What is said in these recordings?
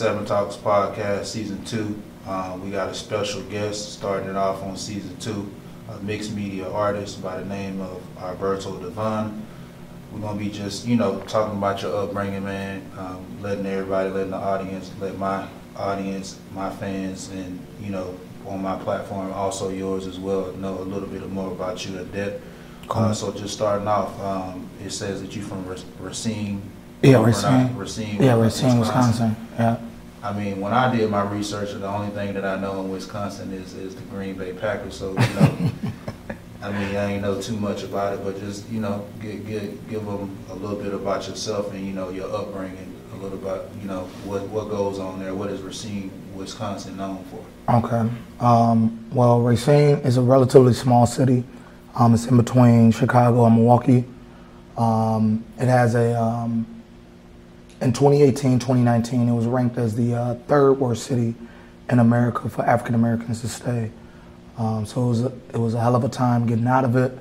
Welcome back to Seven Talks Podcast, Season 2. Um, we got a special guest starting it off on Season 2, a mixed media artist by the name of Alberto Devon. We're going to be just, you know, talking about your upbringing, man, um, letting everybody, letting the audience, let my audience, my fans, and, you know, on my platform, also yours as well, know a little bit more about you in depth. Uh, so just starting off, um, it says that you're from Racine. Yeah, Racine. Racine. Yeah, Racine, Wisconsin. Yeah. I mean, when I did my research, the only thing that I know in Wisconsin is, is the Green Bay Packers. So, you know, I mean, I ain't know too much about it, but just, you know, give, give, give them a little bit about yourself and, you know, your upbringing, a little about, you know, what, what goes on there. What is Racine, Wisconsin known for? Okay. Um, well, Racine is a relatively small city. Um, it's in between Chicago and Milwaukee. Um, it has a, um, in 2018, 2019, it was ranked as the uh, third worst city in America for African Americans to stay. Um, so it was, a, it was a hell of a time getting out of it.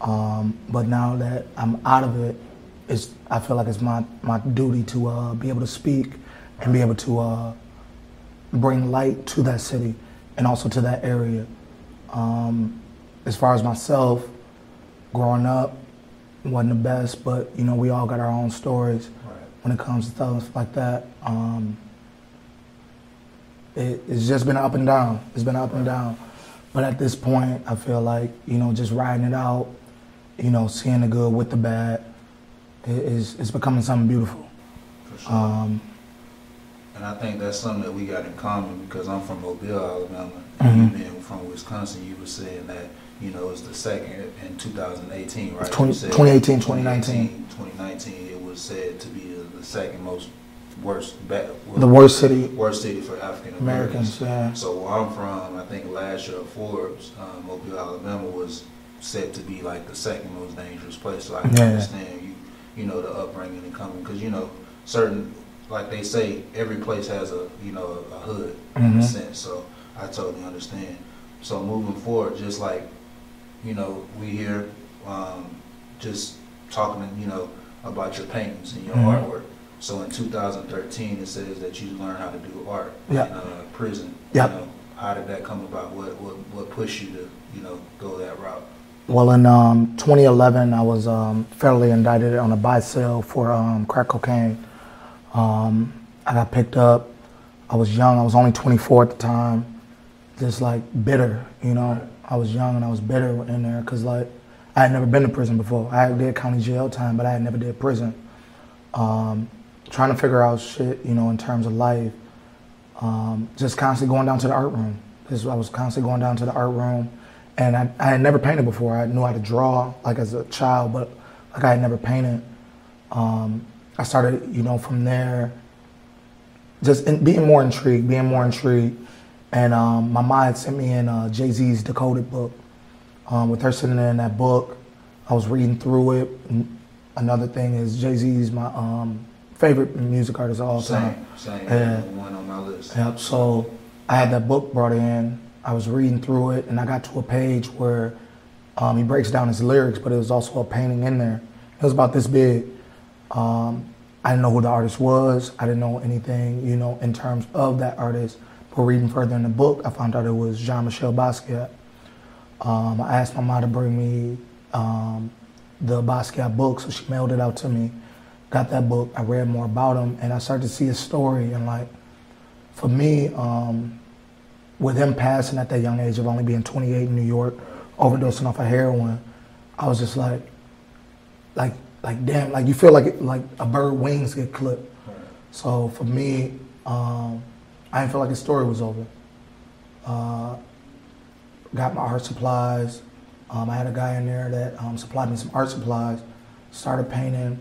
Um, but now that I'm out of it, it's, I feel like it's my, my duty to uh, be able to speak and be able to uh, bring light to that city and also to that area. Um, as far as myself, growing up wasn't the best, but you know we all got our own stories when it comes to stuff like that. Um, it, it's just been up and down. It's been up and down. But at this point, I feel like you know just riding it out, you know, seeing the good with the bad, it is it's becoming something beautiful. For sure. Um, And I think that's something that we got in common because I'm from Mobile, Alabama. Mhm. And you being from Wisconsin, you were saying that, you know, it's the second in 2018, right? 20 said 2018, 2019. 2019, it was said to be the second most worst, ba- the worst city worst city for African Americans. Yeah. So where I'm from, I think last year Forbes, um, Mobile, Alabama was said to be like the second most dangerous place. So I can Yeah. understand you, you know, the upbringing and coming, because you know, certain, like they say, every place has a, you know, a, a hood in a Mhm. sense. So I totally understand. So moving forward, just like, you know, we here, um, just talking, you know, about your paintings and your Mhm. artwork. So in 2013, it says that you learned how to do art Yeah. in uh, prison. Yeah. You know, how did that come about? What, what what pushed you to you know go that route? Well, in um, 2011, I was um, federally indicted on a buy sale for um, crack cocaine. Um, I got picked up. I was young. I was only 24 at the time. Just like bitter, you know. I was young and I was bitter in there because like I had never been to prison before. I did county jail time, but I had never did prison. Um, trying to figure out shit, you know, in terms of life. Um, just constantly going down to the art room. Just, I was constantly going down to the art room, and I, I had never painted before. I knew how to draw like as a child, but like I had never painted. Um, I started, you know, from there, just in, being more intrigued, being more intrigued, and um, my mom had sent me in uh, Jay Z's Decoded book. Um, with her sitting there in that book, I was reading through it. And another thing is Jay Z's my um, favorite music artist of all time. Same, same. One on my list. Yep. So I had that book brought in. I was reading through it, and I got to a page where um, he breaks down his lyrics, but it was also a painting in there. It was about this big. Um, I didn't know who the artist was. I didn't know anything, you know, in terms of that artist. But reading further in the book, I found out it was Jean-Michel Basquiat. Um, I asked my mom to bring me um, the Basquiat book, so she mailed it out to me. Got that book. I read more about him, and I started to see his story. And like, for me, um, with him passing at that young age of only being 28 in New York, overdosing off of heroin, I was just like, like, like damn, like you feel like it, like a bird wings get clipped. So for me, um, I didn't feel like his story was over. Uh, got my art supplies. Um, I had a guy in there that um, supplied me some art supplies. Started painting,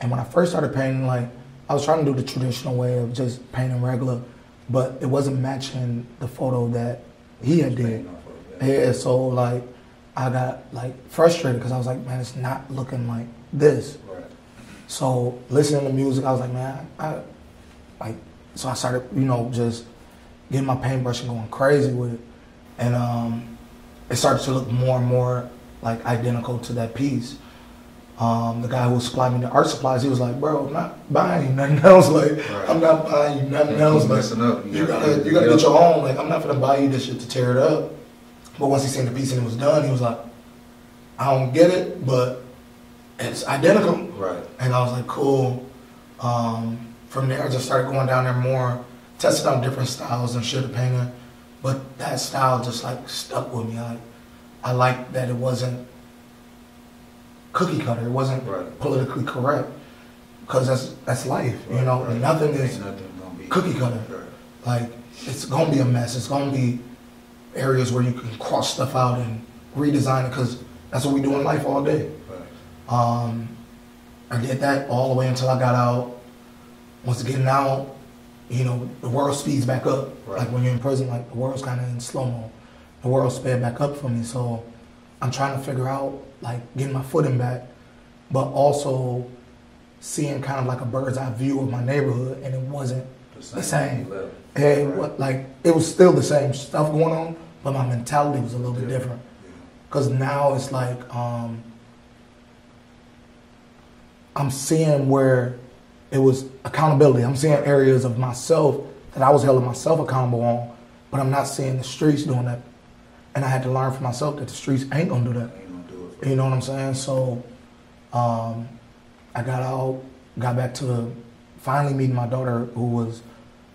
and when I first started painting, like I was trying to do the traditional way of just painting regular, but it wasn't matching the photo that he had did. Yeah, so like I got like frustrated because I was like, man, it's not looking like this. Right. So listening to music, I was like, man, I like. So I started, you know, just getting my paintbrush and going crazy with it, and um, it started to look more and more like identical to that piece. Um, the guy who was supplying me the art supplies, he was like, "Bro, I'm not buying you nothing else. Like, Right. I'm not buying you nothing Keep else. Like, messing up. you gotta, you gotta get your own. Like, I'm not gonna buy you this shit to tear it up." But once he seen the piece and it was done, he was like, "I don't get it, but it's identical." Right. And I was like, "Cool." Um, from there, I just started going down there more, testing out different styles and shit of painting. But that style just like stuck with me. I, I liked that it wasn't cookie cutter. It wasn't Right. politically correct because that's that's life. You know, Right. nothing is nothing gonna be cookie cutter. Right. like it's gonna be a mess. It's gonna be areas where you can cross stuff out and redesign it because that's what we do in life all day. Right. Um, I did that all the way until I got out. Once again now, you know, the world speeds back up. Right. Like when you're in prison, like the world's kind of in slow mo. The world sped back up for me, so I'm trying to figure out like getting my footing back, but also seeing kind of like a bird's eye view of my neighborhood, and it wasn't the same. level. Hey, Right. what, like it was still the same stuff going on, but my mentality was a little bit Yeah. different. Cause now it's like um, I'm seeing where it was accountability. I'm seeing areas of myself that I was holding myself accountable on, but I'm not seeing the streets doing that. And I had to learn for myself that the streets ain't gonna do that. Do it. You know what I'm saying? So um, I got out, got back to finally meeting my daughter, who was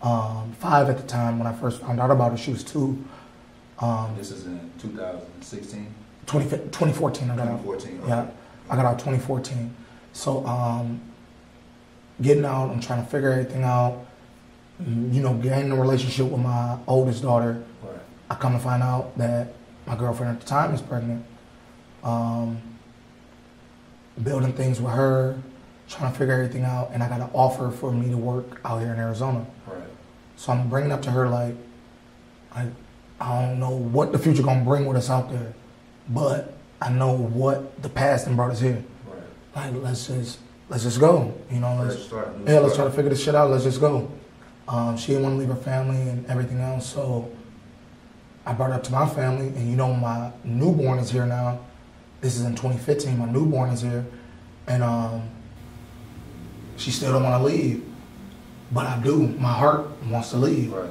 um, five at the time when I first found out about her. She was two. Um, This is in 2016, 20, 2014, I got out. 2014. Yeah, I got out 2014. So, um, getting out, I'm trying to figure everything out. You know, getting a relationship with my oldest daughter. Right. I come to find out that my girlfriend at the time is pregnant. Um, building things with her, trying to figure everything out, and I got an offer for me to work out here in Arizona. Right. So I'm bringing up to her like, I, I don't know what the future gonna bring with us out there, but I know what the past and brought us here. Right. Like let's just let's just go. You know, let's Let's start. yeah, let's try to figure this shit out. Let's just go. Um, she didn't want to leave her family and everything else, so I brought it up to my family, and you know, my newborn is here now. This is in 2015. My newborn is here, and um, she still don't want to leave, but I do. My heart wants to leave. Right.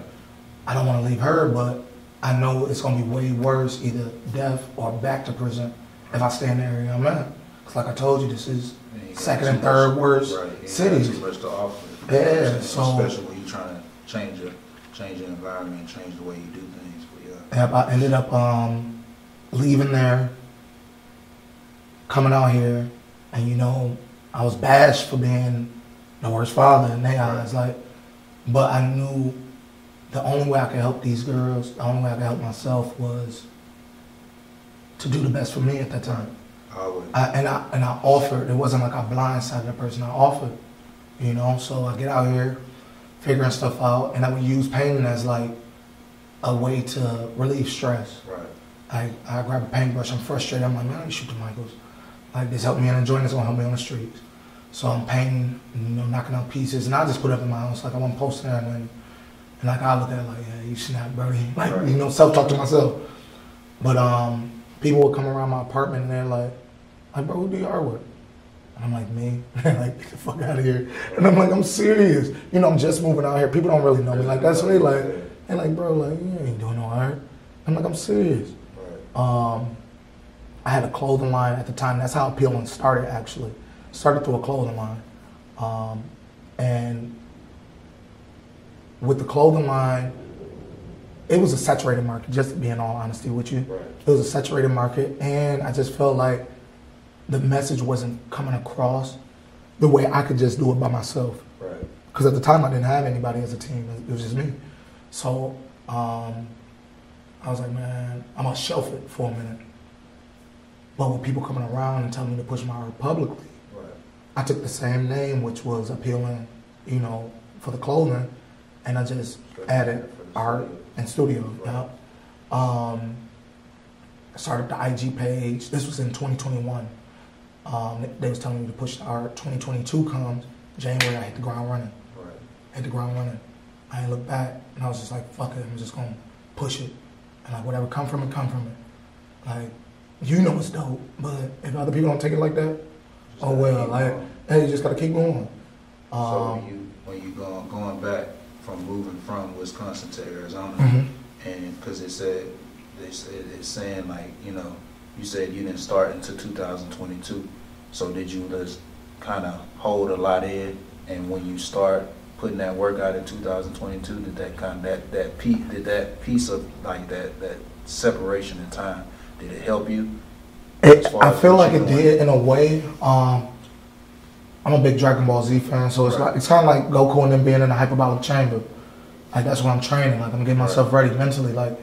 I don't want to leave her, but I know it's going to be way worse, either death or back to prison, if I stay in the area I'm at. 'Cause like I told you, this is And you got second and third much- worst right. Cities. Too much to offer. Yeah, so- especially when you're trying to change your change your environment, change the way you do things. But yeah. I ended up um, leaving there, coming out here, and you know, I was bashed for being the worst father in their eyes. Like, but I knew the only way I could help these girls, the only way I could help myself was to do the best for me at that time. I, and I and I offered. It wasn't like I blindsided the person. I offered, you know. So I get out here, figuring stuff out, and I would use painting as like a way to relieve stress. right. I, I grab a paintbrush. I'm frustrated. I'm like, man, I need to shoot the Michaels. Like this helped me in enjoying this gonna help me on the streets. So I'm painting, you know, knocking out pieces, and I just put it up in my house. Like I want to post it, and then, and like I look at it like, yeah, you snap, Brody. Like Right. you know, self talk to myself. But um, people would come around my apartment, and they're like, like, bro, who do your artwork? And I'm like, me. They're like, get the fuck out of here. And I'm like, I'm serious. You know, I'm just moving out here. People don't really know me. Like that's what they like. They're like, bro, like you ain't doing no art. I'm like, I'm serious. Right. Um, I had a clothing line at the time. That's how Appealing started, actually. Started through a clothing line. Um, and with the clothing line, it was a saturated market, just to be in all honesty with you. Right. It was a saturated market, and I just felt like the message wasn't coming across the way I could just do it by myself Right. because at the time I didn't have anybody as a team. It was just me. So um, I was like, man, I'm gonna shelf it for a minute. But with people coming around and telling me to push my art publicly, Right. I took the same name, which was appealing, you know, for the clothing, and I just added art and studio. Yeah. Um, I started the IG page. This was in 2021. Um, they was telling me to push art. 2022 comes, January, I hit the ground running. Right. hit the ground running. I ain't look back, and I was just like, fuck it, I'm just gonna push it, and like whatever come from it, come from it. Like, you know it's dope, but if other people don't take it like that, Just Oh well, like, going. and you just gotta keep going. So Um, when you, when you going, going back from moving from Wisconsin to Arizona, mhm. and, cause it said, they said, it's saying like, you know, you said you didn't start until two thousand twenty-two. So did you just kinda hold a lot in, and when you start putting that work out in two thousand twenty-two, did that kind, that, that piece, did that piece of, like, that, that separation in time, did it help you? It, I feel like it did in a way. Um, I'm a big Dragon Ball Z fan, so it's Right. like it's kind of like Goku and them being in the hyperbolic chamber. Like that's what I'm training. Like I'm getting myself ready mentally. Like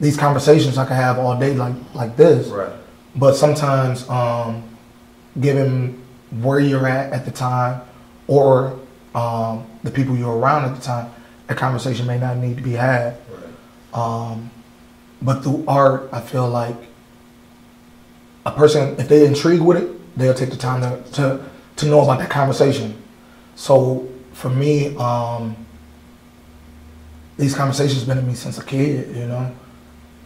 these conversations I could have all day, like like this. Right, But sometimes, um, given where you're at at the time, or um, the people you're around at the time, a conversation may not need to be had. right, Um, but through art, I feel like a person, if they're intrigued with it, they'll take the time to, to, to know about that conversation. So for me, um, these conversations been in me since a kid, you know?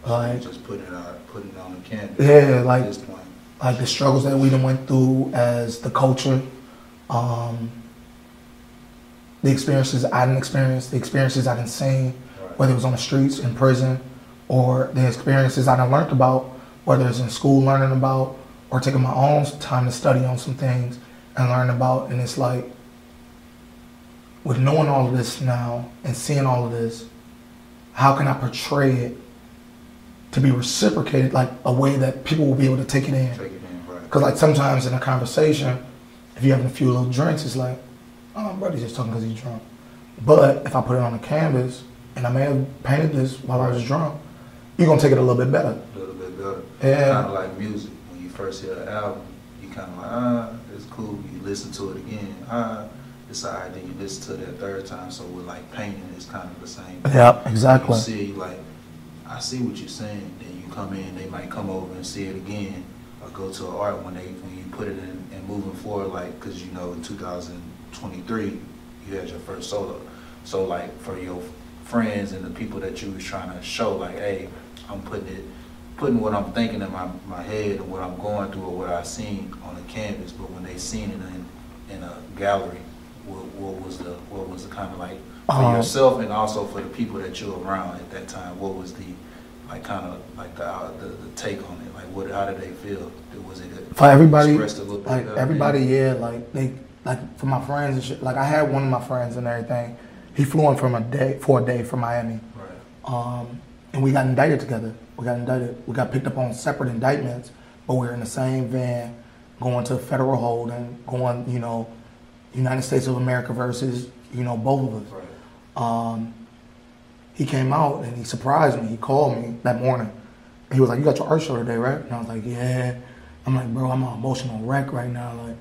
Like, just putting it out, putting it on the canvas. yeah, like, this point. like the struggles that we done went through as the culture, um, the experiences I didn't experience, the experiences I didn't see, Right. whether it was on the streets, in prison, or the experiences I done learned about, whether it's in school learning about, or taking my own time to study on some things and learn about. And it's like, with knowing all of this now and seeing all of this, how can I portray it to be reciprocated, like a way that people will be able to take it in? Take it in, right. Because like sometimes in a conversation, if you're having a few little drinks, it's like, oh, my buddy's just talking because he's drunk. But if I put it on a canvas and I may have painted this while I was drunk, you're gonna take it a little bit better. A little bit better. Yeah. Kind of like music. When you first hear an album, you kind of like, ah, it's cool. You listen to it again, ah, it's alright. Then you listen to it that third time. So with like painting, it's kind of the same. Yep, exactly. You see, like, I see what you're saying. Then you come in, they might come over and see it again, or go to an art when they when you put it in and moving forward, like, cause you know in 2023 you had your first solo. So like for your friends and the people that you was trying to show, like, hey, I'm putting it, putting what I'm thinking in my, my head and what I'm going through or what I seen on the canvas. But when they seen it in, in a gallery, what, what was the what was the kind of like for Um, yourself and also for the people that you're around at that time? What was the like kind of like the, uh, the the take on it? Like what? How did they feel? Was it For everybody, a like everybody, yeah, like they, like for my friends and shit. Like I had one of my friends and everything. He flew in from a day for a day from Miami. Right. Um, and we got indicted together. We got indicted. We got picked up on separate indictments, but we were in the same van, going to federal holding, going, you know, United States of America versus, you know, both of us. Right. Um, he came out and he surprised me. He called me that morning. He was like, "You got your art show today, right?" And I was like, "Yeah." I'm like, "Bro, I'm an emotional wreck right now." Like,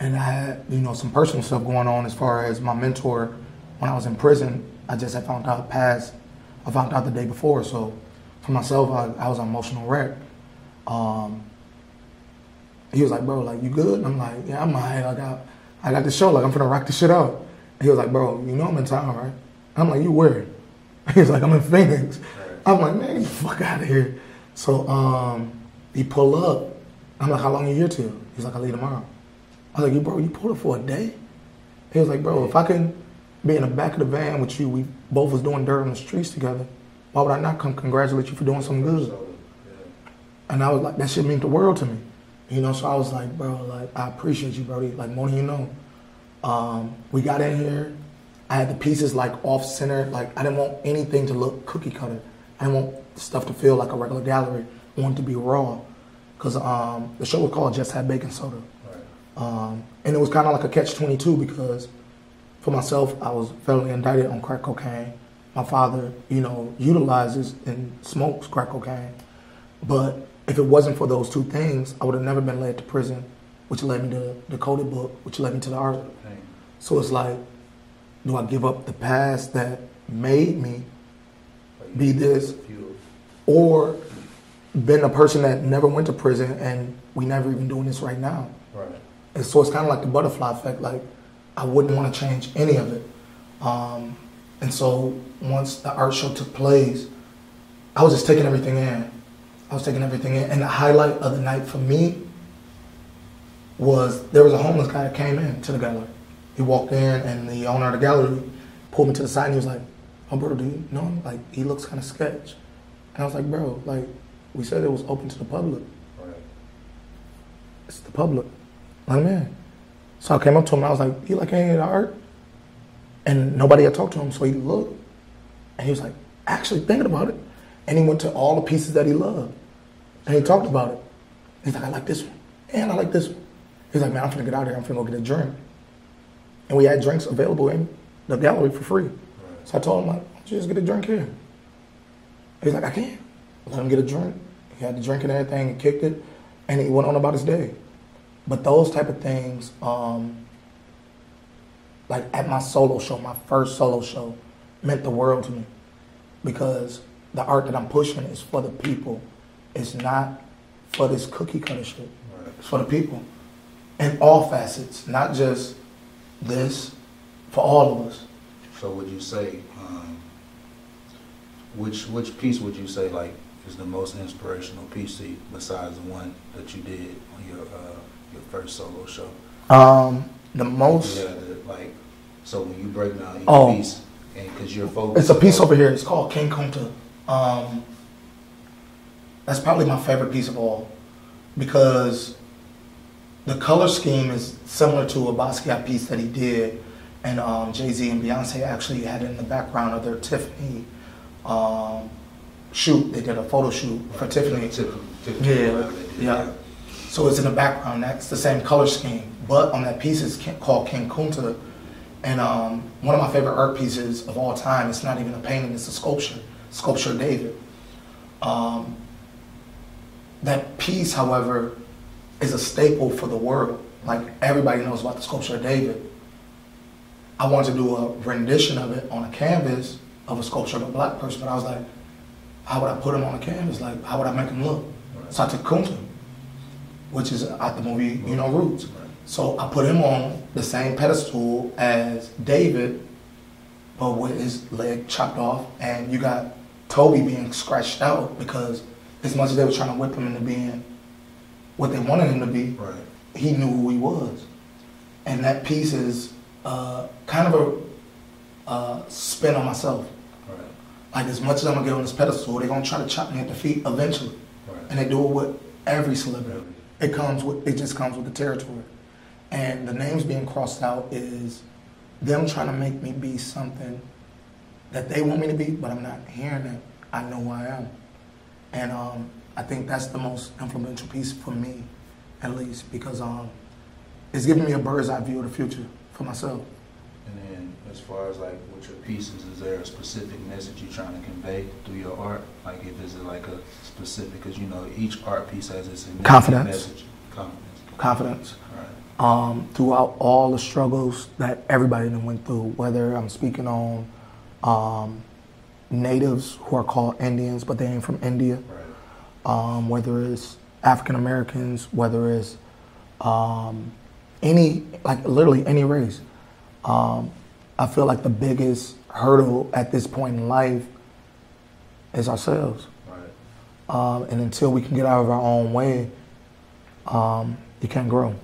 and I had, you know, some personal stuff going on as far as my mentor when I was in prison. I just had found out past. I found out the day before, so for myself, I, I was an emotional wreck. Um, he was like, "Bro, like you good?" And I'm like, "Yeah, I'm alright. I got, I got the show. Like I'm finna rock this shit out." He was like, "Bro, you know I'm in town, right?" I'm like, "You where?" He was like, "I'm in Phoenix." I'm like, "Man, get the fuck out of here." So um, he pull up. I'm like, "How long you here till?" He's like, "I leave tomorrow." I was like, "You bro, you pulled up for a day?" He was like, "Bro, if I can be in the back of the van with you, we both was doing dirt on the streets together. Why would I not come congratulate you for doing something good?" And I was like, that shit meant the world to me. You know, so I was like, bro, like, I appreciate you, bro. Like, more than you know. Um, we got in here. I had the pieces like off center. Like, I didn't want anything to look cookie cutter. I didn't want stuff to feel like a regular gallery. I wanted to be raw. Because um, the show was called Just Add Baking Soda. Right. Um, and it was kind of like a catch 22 because for myself, I was federally indicted on crack cocaine. My father, you know, utilizes and smokes crack cocaine. But if it wasn't for those two things, I would have never been led to prison, which led me to Decoded book, which led me to the art. So it's like, do I give up the past that made me Be this. or been a person that never went to prison and we never even doing this right now? Right. And so it's kind of like the butterfly effect. Like I wouldn't want to change any of it. Um, and so once the art show took place, I was just taking everything in. I was taking everything in. And the highlight of the night for me was there was a homeless guy that came in to the gallery. He walked in, and the owner of the gallery pulled me to the side, and he was like, "Oh, bro, do you know him? Like, he looks kind of sketch." And I was like, "Bro, like, we said it was open to the public. Right. It's the public. Let him in." So I came up to him, and I was like, "You like any of the art?" And nobody had talked to him, so he looked, and he was like, "Actually, thinking about it." And he went to all the pieces that he loved, and he talked about it. He's like, "I like this one, and I like this one." He's like, "Man, I'm finna get out of here. I'm finna go get a drink." And we had drinks available in the gallery for free. So I told him, like, why don't you just get a drink here? He's like, I can't. Let him get a drink. He had the drink and everything and kicked it, and he went on about his day. But those type of things, um, like at my solo show, my first solo show, meant the world to me because the art that I'm pushing is for the people. It's not for this cookie cutter shit. Right. It's for the people in all facets, not just this, for all of us. So would you say, um, which which piece would you say like is the most inspirational piece to you besides the one that you did on your uh, your first solo show? Um, the most, Yeah, the, like so when you break down each Oh. piece, and because you're focused. it's a piece over here. It's called King Kunta. Um, that's probably my favorite piece of all because the color scheme is similar to a Basquiat piece that he did, and um, Jay Z and Beyonce actually had it in the background of their Tiffany um, shoot. They did a photo shoot for Tiffany. Tiffany, Tiffany, Yeah, yeah. So it's in the background. That's the same color scheme, but on that piece is called King Kunta, and um, one of my favorite art pieces of all time. It's not even a painting; it's a sculpture. Sculpture David. Um, that piece, however, is a staple for the world. Like everybody knows about the sculpture of David. I wanted to do a rendition of it on a canvas of a sculpture of a black person, but I was like, how would I put him on a canvas? Like, how would I make him look? So I took Kunta, which is out the movie, you know, Roots. Right. So I put him on the same pedestal as David, but with his leg chopped off, and you got Toby being scratched out because as much as they were trying to whip him into being what they wanted him to be, Right. he knew who he was. And that piece is uh, kind of a uh, spin on myself. Right. Like as much as I'm gonna get on this pedestal, they're gonna try to chop me at the feet eventually. Right. And they do it with every celebrity. It comes with it just comes with the territory. And the names being crossed out is them trying to make me be something that they want me to be, but I'm not hearing it. I know who I am. And um, I think that's the most influential piece for me, at least, because um, it's giving me a bird's eye view of the future for myself. And then as far as like with your pieces, is there a specific message you're trying to convey through your art? Like if is it like a specific, because you know each art piece has its Confidence. message. Confidence. Confidence. Right. um, throughout all the struggles that everybody went through, whether I'm speaking on um, natives who are called Indians, but they ain't from India, Right. Um, whether it's African Americans, whether it's um, any, like literally any race. Um, I feel like the biggest hurdle at this point in life is ourselves. Right. Um, and until we can get out of our own way, um, you can't grow.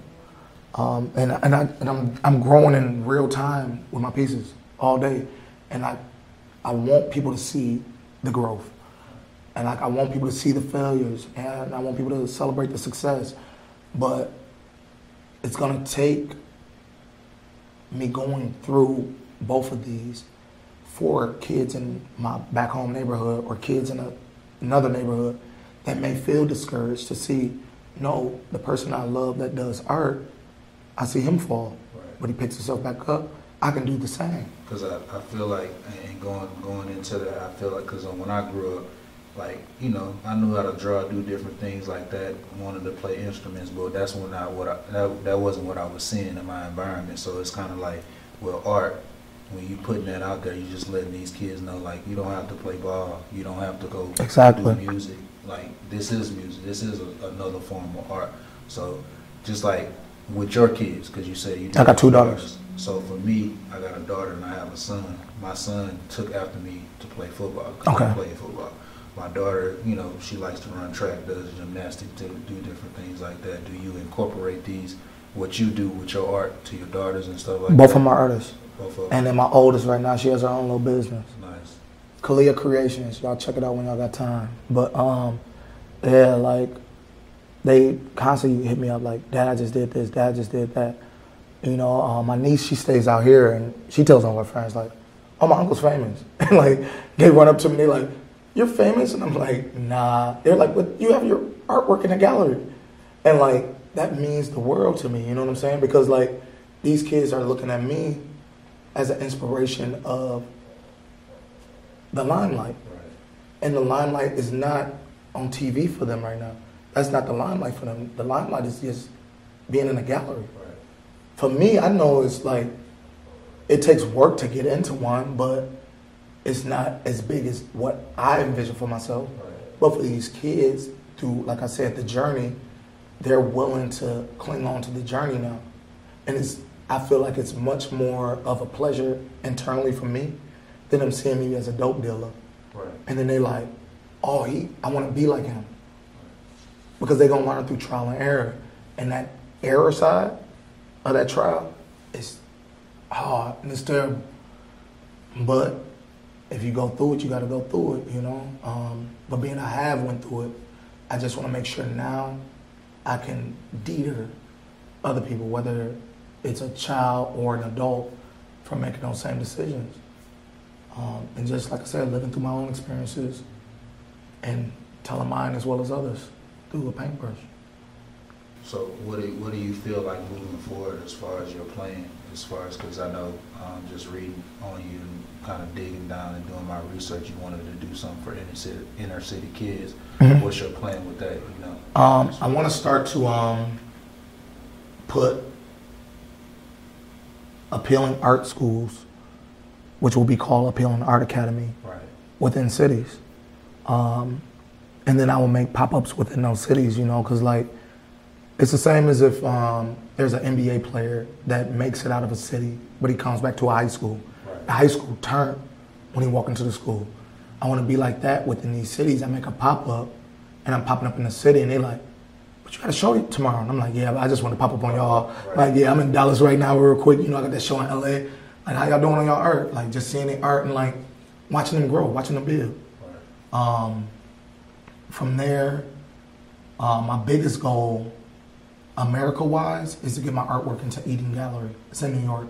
Um, and and, I, and I'm, I'm growing in real time with my pieces all day. And I, I want people to see the growth. And like, I want people to see the failures. And I want people to celebrate the success. But it's going to take me going through both of these for kids in my back home neighborhood or kids in a, another neighborhood that may feel discouraged to see, no, the person I love that does art, I see him fall, Right. but he picks himself back up. I can do the same. Because I, I feel like, and going going into that, I feel like, because when I grew up, like, you know, I knew how to draw, do different things like that, wanted to play instruments, but that's when I, what I, that, that wasn't what I was seeing in my environment. So it's kind of like, well, art, when you putting that out there, you just letting these kids know, like, you don't have to play ball, you don't have to go Exactly. do music. Like, this is music, this is a, another form of art. So, just like with your kids, because you said you I got two daughters. so for me, I got a daughter and I have a son. My son took after me to play football. 'cause I Okay. played football. My daughter, you know, she likes to run track, does gymnastics, to do different things like that. Do you incorporate these what you do with your art to your daughters and stuff like Both that? Both of my artists. Both of And then my oldest right now, she has her own little business. Nice. Kalia Creations. Y'all check it out when y'all got time. But um, yeah, like they constantly hit me up like, Dad, I just did this. Dad, I just did that. You know, uh, my niece, she stays out here and she tells all her friends like, Oh, my uncle's famous. And like they run up to me, they like, You're famous, and I'm like, Nah. They're like, But you have your artwork in a gallery, and like that means the world to me. You know what I'm saying? Because like these kids are looking at me as an inspiration of the limelight. Right. And the limelight is not on TV for them right now. That's not the limelight for them. The limelight is just being in a gallery. For me, I know it's like it takes work to get into one, but it's not as big as what I envision for myself. But for these kids, through like I said, the journey, they're willing to cling on to the journey now. And it's I feel like it's much more of a pleasure internally for me than them seeing me as a dope dealer. Right. And then they like, oh, he, I want to be like him. Because they're going to learn through trial and error. And that error side of that trial is hard and it's terrible. But if you go through it, you got to go through it, you know. Um, but being I have went through it, I just want to make sure now I can deter other people, whether it's a child or an adult, from making those same decisions. Um, and just like I said, living through my own experiences and telling mine as well as others through a paintbrush. So what do, what do you feel like moving forward as far as your plan? As far as, because I know, um, just reading on you kind of digging down and doing my research, you wanted to do something for inner city, inner city kids. Mhm. What's your plan with that, you know? Um, I want to start to um, put appealing art schools, which will be called Appealing Art Academy, Right. within cities. Um, and then I will make pop ups within those cities, you know, because like it's the same as if um, there's an NBA player that makes it out of a city, but he comes back to a high school. High school turn when he walk into the school. I want to be like that within these cities. I make a pop up, and I'm popping up in the city, and they like, "But you got a show it tomorrow." And I'm like, "Yeah, I just want to pop up on y'all." Like, yeah, I'm in Dallas right now, real quick. You know, I got that show in LA. Like, how y'all doing on y'all art? Like, just seeing the art and like watching them grow, watching them build. Right. Um, from there, uh, my biggest goal, America wise, is to get my artwork into Eden Gallery. It's in New York.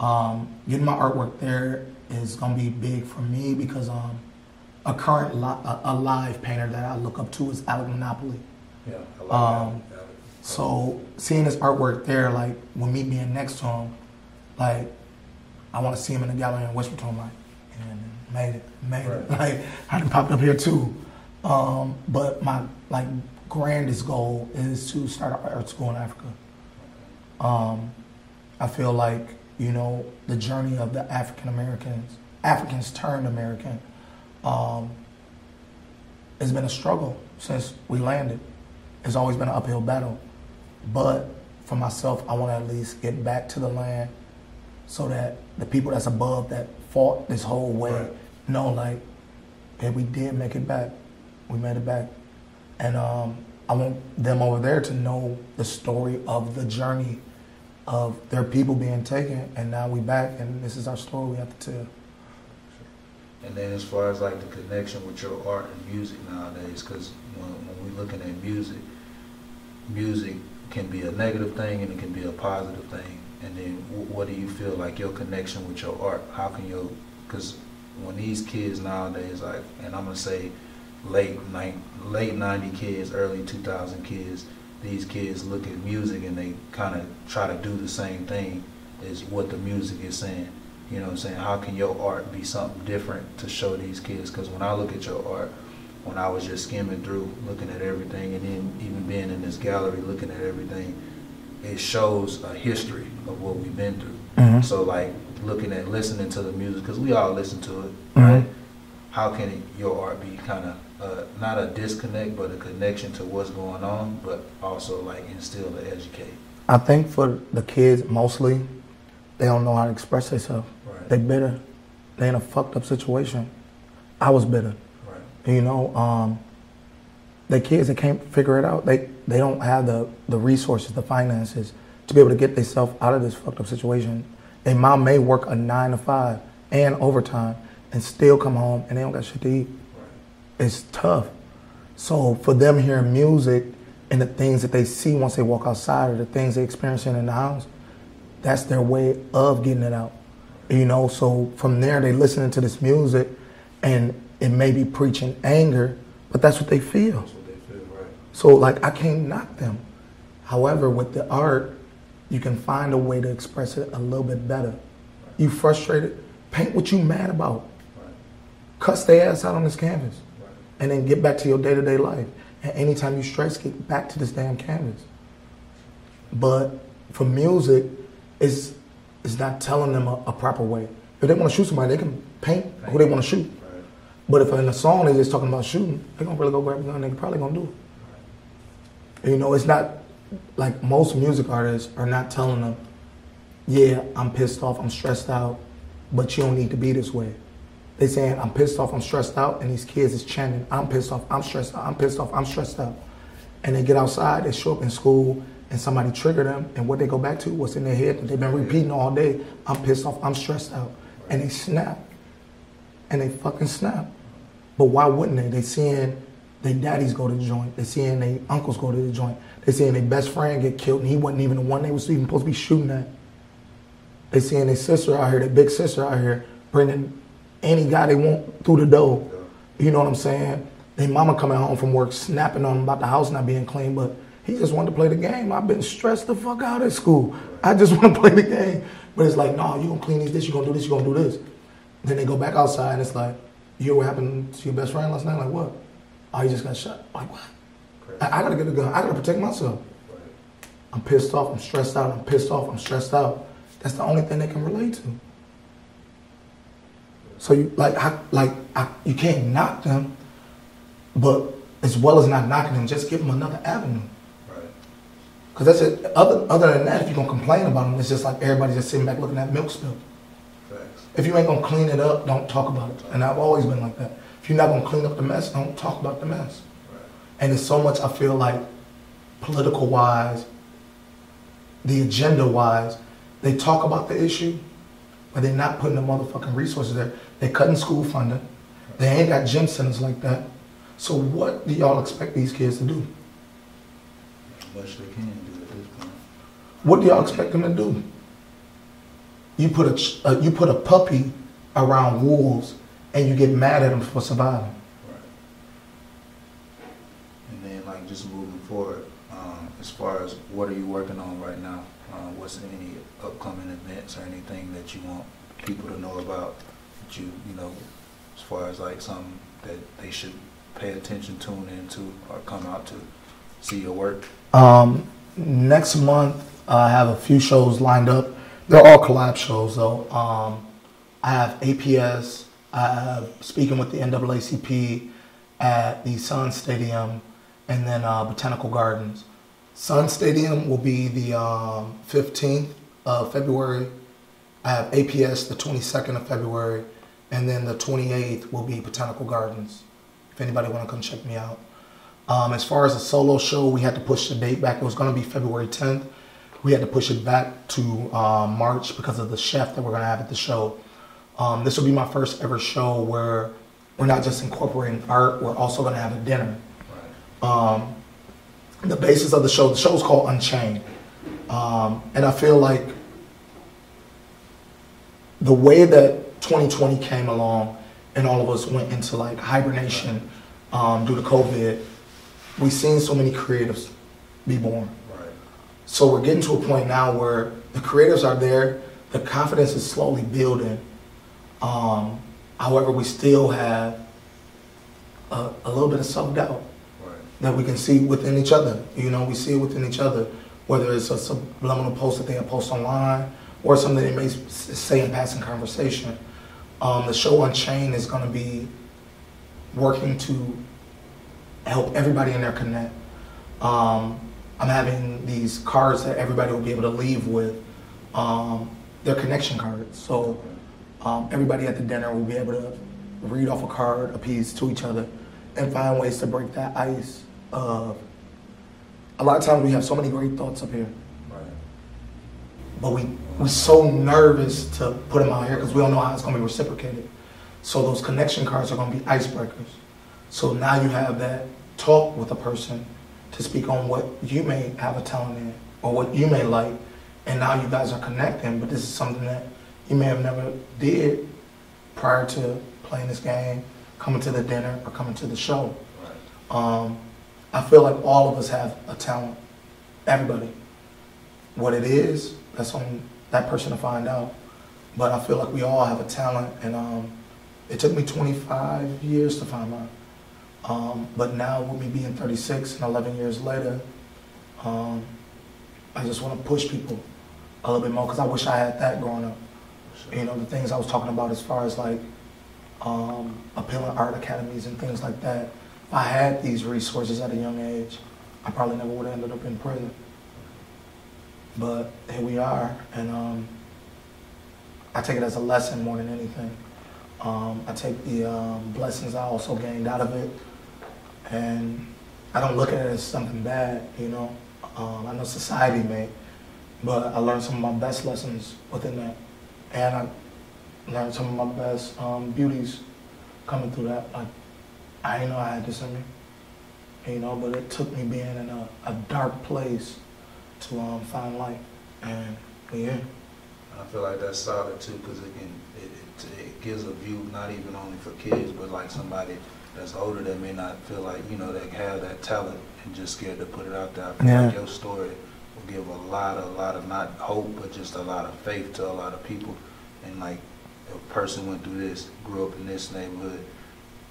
Um, getting my artwork there is gonna be big for me because um, a current li- a, a live painter that I look up to is Alec Monopoly. Yeah. I like Um, that. So seeing his artwork there, like with me being next to him, like I want to see him in the gallery in West Potomac. And made it, made it. Like I done popped up here too. Um, but my like grandest goal is to start an art school in Africa. Um, I feel like you know the journey of the African Americans, Africans turned American, um, has been a struggle since we landed. It's always been an uphill battle, but for myself, I want to at least get back to the land so that the people that's above that fought this whole way Right. know, like, hey, we did make it back. We made it back, and um, I want them over there to know the story of the journey of their people being taken, and now we back, and this is our story we have to tell. And then as far as like the connection with your art and music nowadays, because when, when we're looking at music, music can be a negative thing and it can be a positive thing. And then what do you feel like your connection with your art? How can you, because when these kids nowadays, like, and I'm gonna say late late ninety kids, early two thousand kids, these kids look at music and they kind of try to do the same thing as what the music is saying. You know what I'm saying? How can your art be something different to show these kids? Because when I look at your art, when I was just skimming through, looking at everything, and then even being in this gallery, looking at everything, it shows a history of what we've been through. Mhm. So like looking at, listening to the music, because we all listen to it, Mhm. right? How can it, your art be kind of uh, not a disconnect, but a connection to what's going on, but also like instill to educate? I think for the kids mostly, they don't know how to express themselves. Right. They bitter. They in a fucked up situation. I was bitter. Right. You know, um, the kids that can't figure it out, they they don't have the the resources, the finances to be able to get themselves out of this fucked up situation. A mom may work a nine to five and overtime and still come home and they don't got shit to eat. It's tough. So for them hearing music and the things that they see once they walk outside or the things they experiencing in the house, that's their way of getting it out. You know, so from there they listening to this music and it may be preaching anger, but that's what they feel. What they feel, right? So like I can't knock them. However, with the art, you can find a way to express it a little bit better. You frustrated, paint what you mad about. Cuss their ass out on this canvas. And then get back to your day to day life. And anytime you stress, get back to this damn canvas. But for music, it's it's not telling them a, a proper way. If they want to shoot somebody, they can paint who they want to shoot. But if in a song they're just talking about shooting, they're gonna really go grab a gun. They're probably gonna do it. You know, it's not like most music artists are not telling them, "Yeah, I'm pissed off, I'm stressed out, but you don't need to be this way." They saying, "I'm pissed off, I'm stressed out," and these kids is chanting, "I'm pissed off, I'm stressed out, I'm pissed off, I'm stressed out," and they get outside, they show up in school, and somebody trigger them, and what they go back to, what's in their head they've been repeating all day, "I'm pissed off, I'm stressed out," and they snap, and they fucking snap. But why wouldn't they? They seeing their daddies go to the joint. They seeing their uncles go to the joint. They seeing their best friend get killed, and he wasn't even the one they was even supposed to be shooting at. They seeing their sister out here, their big sister out here, bringing any guy they want through the door. You know what I'm saying? Their mama coming home from work, snapping on them about the house not being clean, but he just wanted to play the game. I've been stressed the fuck out at school. I just want to play the game. But it's like, no, you gonna clean these, this, you gonna do this, you gonna do this. Then they go back outside, and it's like, you hear what happened to your best friend last night? Like what? Oh, he just got shot. Like what? I, I gotta get a gun. I gotta protect myself. I'm pissed off. I'm stressed out. I'm pissed off. I'm stressed out. That's the only thing they can relate to. So you like, I, like I, you can't knock them, but as well as not knocking them, just give them another avenue. Right. Cause that's it. Other other than that, if you're gonna complain about them, it's just like everybody just sitting back looking at milk spill. Facts. If you ain't gonna clean it up, don't talk about it. And I've always been like that. If you're not gonna clean up the mess, don't talk about the mess. Right. And it's so much I feel like political wise, the agenda wise, they talk about the issue, but they're not putting the motherfucking resources there. They're cutting school funding. They ain't got gym centers like that. So what do y'all expect these kids to do? Much they can do at this point. What do y'all expect them to do? You put a, uh, you put a puppy around wolves and you get mad at them for surviving. Right. And then like just moving forward, um, as far as what are you working on right now? Uh, what's any upcoming events or anything that you want people to know about? That you, you know, as far as like something that they should pay attention, tune into, or come out to see your work? Um, next month, I have a few shows lined up. They're all collab shows, though. Um, I have APS. I have speaking with the NAACP at the Sun Stadium, and then uh, Botanical Gardens. Sun Stadium will be the um, 15th of February. I have APS the 22nd of February, and then the 28th will be Botanical Gardens. If anybody want to come check me out. Um, as far as a solo show, we had to push the date back. It was going to be February 10th. We had to push it back to um, March because of the chef that we're going to have at the show. Um, this will be my first ever show where we're not just incorporating art, we're also going to have a dinner. Right. The basis of the show, the show is called Unchained. Um, and I feel like the way that 2020 came along and all of us went into like hibernation um, due to COVID, we've seen so many creatives be born. Right. So we're getting to a point now where the creatives are there, the confidence is slowly building. Um, however, we still have a, a little bit of self doubt. That we can see within each other. You know, we see it within each other, whether it's a subliminal post that they post online or something they may say in passing conversation. Um, the show Unchained is going to be working to help everybody in there connect. Um, I'm having these cards that everybody will be able to leave with. Um, they're connection cards. So um, everybody at the dinner will be able to read off a card, a piece to each other, and find ways to break that ice of a lot of times we have so many great thoughts up here, Right. but we we're so nervous to put them out here because we don't know how it's going to be reciprocated. So those connection cards are going to be icebreakers. So now you have that talk with a person to speak on what you may have a talent in or what you may like, and now you guys are connecting. But this is something that you may have never did prior to playing this game, coming to the dinner, or coming to the show. Right. Um, I feel like all of us have a talent. Everybody. What it is, that's on that person to find out. But I feel like we all have a talent, and um, it took me 25 years to find mine. Um, but now, with me being 36 and 11 years later, um, I just want to push people a little bit more because I wish I had that growing up. Sure. You know, the things I was talking about as far as like um, appealing art academies and things like that. If I had these resources at a young age, I probably never would have ended up in prison. But here we are, and um, I take it as a lesson more than anything. Um, I take the um, blessings I also gained out of it, and I don't look at it as something bad, you know. Um, I know society may, but I learned some of my best lessons within that, and I learned some of my best um, beauties coming through that. Like, I didn't know I had this in me, you know, but it took me being in a, a dark place to um, find light, and yeah. I feel like that's solid too, because it can, it, it, it gives a view not even only for kids, but like somebody that's older that may not feel like, you know, they have that talent and just scared to put it out there. I feel Yeah. like your story will give a lot, a lot of not hope, but just a lot of faith to a lot of people. And like, a person went through this, grew up in this neighborhood,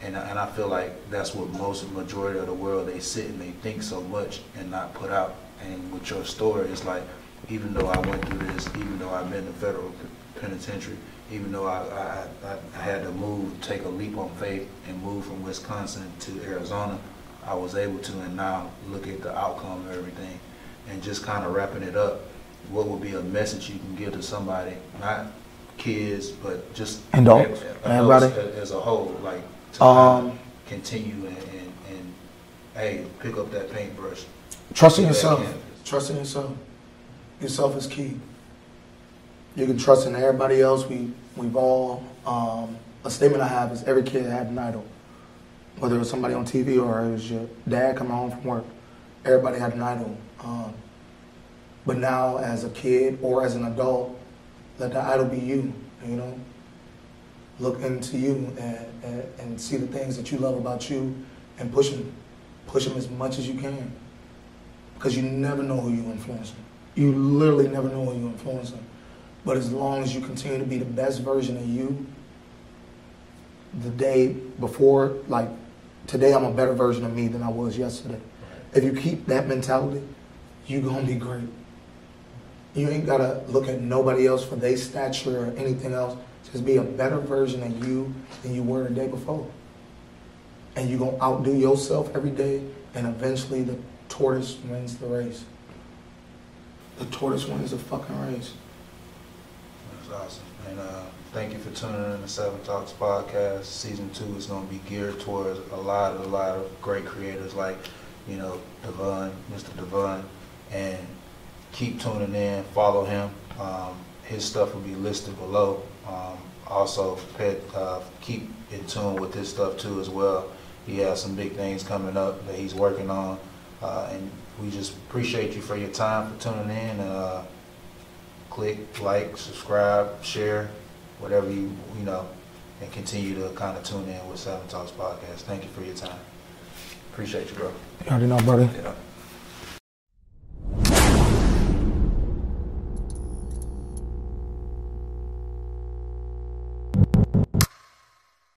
and, I- and I feel like that's what most majority of the world, they sit and they think so much and not put out. And with your story, it's like, even though I went through this, even though I've been in federal penitentiary, even though I, I, I- I had to move, take a leap on faith and move from Wisconsin to Arizona, I was able to, and now look at the outcome of everything. And just kind of wrapping it up, what would be a message you can give to somebody, not kids, but just Adults, adults everybody. as a whole, like to Um, continue and, and, and, hey, pick up that paintbrush. Trust in yourself. in. Trust in yourself. Yourself is key. You can trust in everybody else. We we've all um, a statement I have is every kid had an idol, whether it was somebody on TV or it was your dad coming home from work. Everybody had an idol. Um, but now, as a kid or as an adult, let the idol be you. You know, look into you and, and, and see the things that you love about you, and push them, push them as much as you can because you never know who you're influencing. You literally never know who you're influencing. But as long as you continue to be the best version of you, the day before, like today, I'm a better version of me than I was yesterday. If you keep that mentality, you're gonna be great. You ain't gotta look at nobody else for their stature or anything else. Just be a better version of you than you were the day before. And you're gonna outdo yourself every day, and eventually the tortoise wins the race. The tortoise wins the fucking race. That's awesome. And uh, thank you for tuning in to Seven Talks podcast. Season two is going to be geared towards a lot, a lot of great creators like, you know, Devon, Mr. Devon, and keep tuning in. Follow him. Um, his stuff will be listed below. Um, also, pet, uh, keep in tune with his stuff too as well. He has some big things coming up that he's working on, uh, and we just appreciate you for your time for tuning in. Uh, click, like, subscribe, share, whatever you, you know, and continue to kind of tune in with Seven Talks Podcast. Thank you for your time. Appreciate you, bro. You already know, brother. Yeah.